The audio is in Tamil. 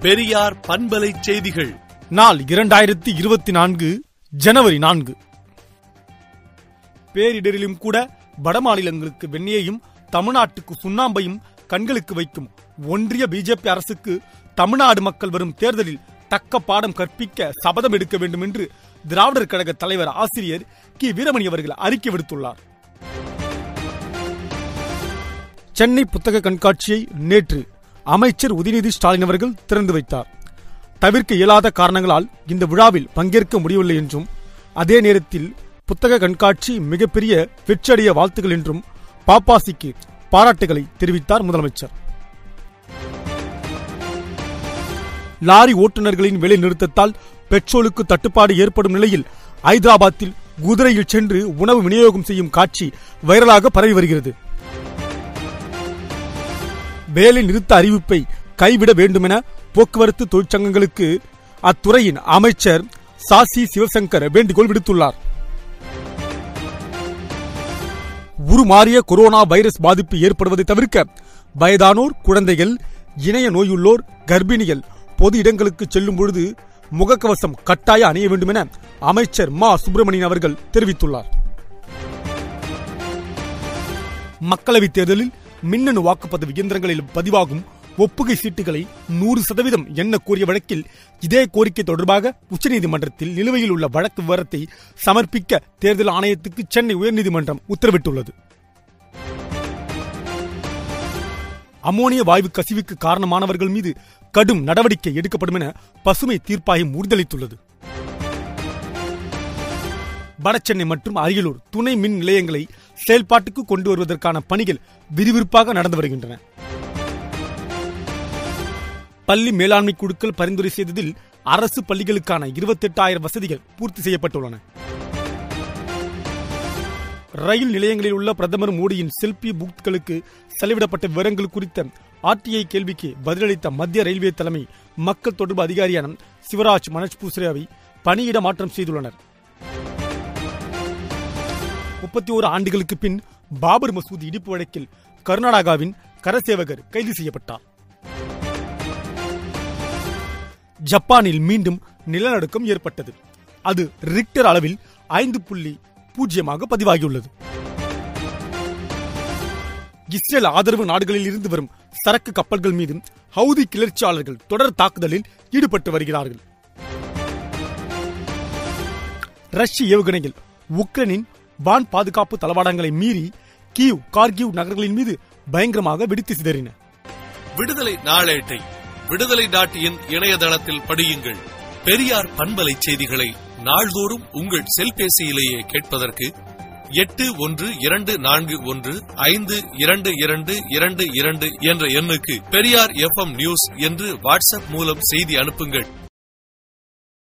பெரியார் பண்பலை செய்திகள். நாள் இரண்டாயிரத்தி இருபத்தி நான்கு ஜனவரி நான்கு. பேரிடரிலும் கூட வடமாநிலங்களுக்கு வெண்ணையையும் தமிழ்நாட்டுக்கு சுண்ணாம்பையும் கண்களுக்கு வைக்கும் ஒன்றிய பிஜேபி அரசுக்கு தமிழ்நாடு மக்கள் வரும் தேர்தலில் தக்க பாடம் கற்பிக்க சபதம் எடுக்க வேண்டும் என்று திராவிடர் கழக தலைவர் ஆசிரியர் கி. வீரமணி அவர்கள் அறிக்கை விடுத்துள்ளார். சென்னை புத்தக கண்காட்சியை நேற்று அமைச்சர் உதயநிதி ஸ்டாலின் அவர்கள் திறந்து வைத்தார். தவிர்க்க இயலாத காரணங்களால் இந்த விழாவில் பங்கேற்க முடியவில்லை என்றும் அதே நேரத்தில் புத்தக கண்காட்சி மிகப்பெரிய வெற்றியடைய வாழ்த்துகள் என்றும் பாப்பாசிக்கு பாராட்டுகளை தெரிவித்தார் முதலமைச்சர். லாரி ஓட்டுநர்களின் வேலை நிறுத்தத்தால் பெட்ரோலுக்கு தட்டுப்பாடு ஏற்படும் நிலையில் ஐதராபாத்தில் குதிரையில் சென்று உணவு விநியோகம் செய்யும் காட்சி வைரலாக பரவி வருகிறது. வேலை நிறுத்த அறிவிப்பை கைவிட வேண்டுமென போக்குவரத்து தொழிற்சங்கங்களுக்கு அத்துறையின் அமைச்சர் சாசி சிவசங்கர் வேண்டுகோள் விடுத்துள்ளார். உருமாறிய கொரோனா வைரஸ் பாதிப்பு ஏற்படுவதை தவிர்க்க வயதானோர் குழந்தைகள் இணைய நோயுள்ளோர் கர்ப்பிணிகள் பொது இடங்களுக்கு செல்லும் பொழுது முகக்கவசம் கட்டாய அணிய வேண்டும் என அமைச்சர் மா. சுப்பிரமணியன் அவர்கள் தெரிவித்துள்ளார். மக்களவைத் தேர்தலில் மின்னணு வாக்குப்பதிவு இயந்திரங்களில் பதிவாகும் ஒப்புகை சீட்டுகளை நூறு சதவீதம் எண்ண கோரிய வழக்கில் இதே கோரிக்கை தொடர்பாக உச்சநீதிமன்றத்தில் நிலுவையில் உள்ள வழக்கு விவரத்தை சமர்ப்பிக்க தேர்தல் ஆணையத்துக்கு சென்னை உயர்நீதிமன்றம் உத்தரவிட்டுள்ளது. அமோனிய வாயு கசிவுக்கு காரணமானவர்கள் மீது கடும் நடவடிக்கை எடுக்கப்படும் என பசுமை தீர்ப்பாயம் உறுதியளித்துள்ளது. வடசென்னை மற்றும் அரியலூர் துணை மின் நிலையங்களை செயல்பாட்டுக்கு கொண்டு வருவதற்கான பணிகள் விறுவிறுப்பாக நடந்து வருகின்றன. பள்ளி மேலாண்மை குழுக்கள் பரிந்துரை செய்ததில் அரசு பள்ளிகளுக்கான இருபத்தெட்டாயிரம் வசதிகள் பூர்த்தி செய்யப்பட்டுள்ளன. ரயில் நிலையங்களில் உள்ள பிரதமர் மோடியின் செல்பி பூத்களுக்கு செலவிடப்பட்ட விவரங்கள் குறித்த ஆர்டிஐ கேள்விக்கு பதிலளித்த மத்திய ரயில்வே தலைமை மக்கள் தொடர்பு அதிகாரியான சிவராஜ் மனோஜ் பூஸ்ரேவை பணியிட மாற்றம் செய்துள்ளனர். முப்பத்தி ஓரு ஆண்டுகளுக்கு பின் பாபர் மசூதி இடிப்பு வழக்கில் கர்நாடகாவின் கரசேவகர் கைது செய்யப்பட்டார். ஜப்பானில் மீண்டும் நிலநடுக்கம் ஏற்பட்டது. அது ரிக்டர் அளவில் ஐந்து புள்ளி பூஜ்ஜியமாக பதிவாகியுள்ளது. இஸ்ரேல் ஆதரவு நாடுகளில் இருந்து வரும் சரக்கு கப்பல்கள் மீது ஹவுதி கிளர்ச்சியாளர்கள் தொடர் தாக்குதலில் ஈடுபட்டு வருகிறார்கள். ரஷ்ய ஏவுகணையில் உக்ரைனின் வான் பாதுகாப்பு தளவாடங்களை மீறி கீவ் கார்கிவ் நகர்களின் மீது பயங்கரமாக வெடித்து சிதறின. விடுதலை நாளேட்டை விடுதலை நாட்டியின் இணையதளத்தில் படியுங்கள். பெரியார் பண்பலை செய்திகளை நாள்தோறும் உங்கள் செல்பேசியிலேயே கேட்பதற்கு எட்டு ஒன்று இரண்டு நான்கு ஒன்று ஐந்து இரண்டு இரண்டு இரண்டு இரண்டு என்ற எண்ணுக்கு பெரியார் எஃப் நியூஸ் என்று வாட்ஸ்அப் மூலம் செய்தி அனுப்புங்கள்.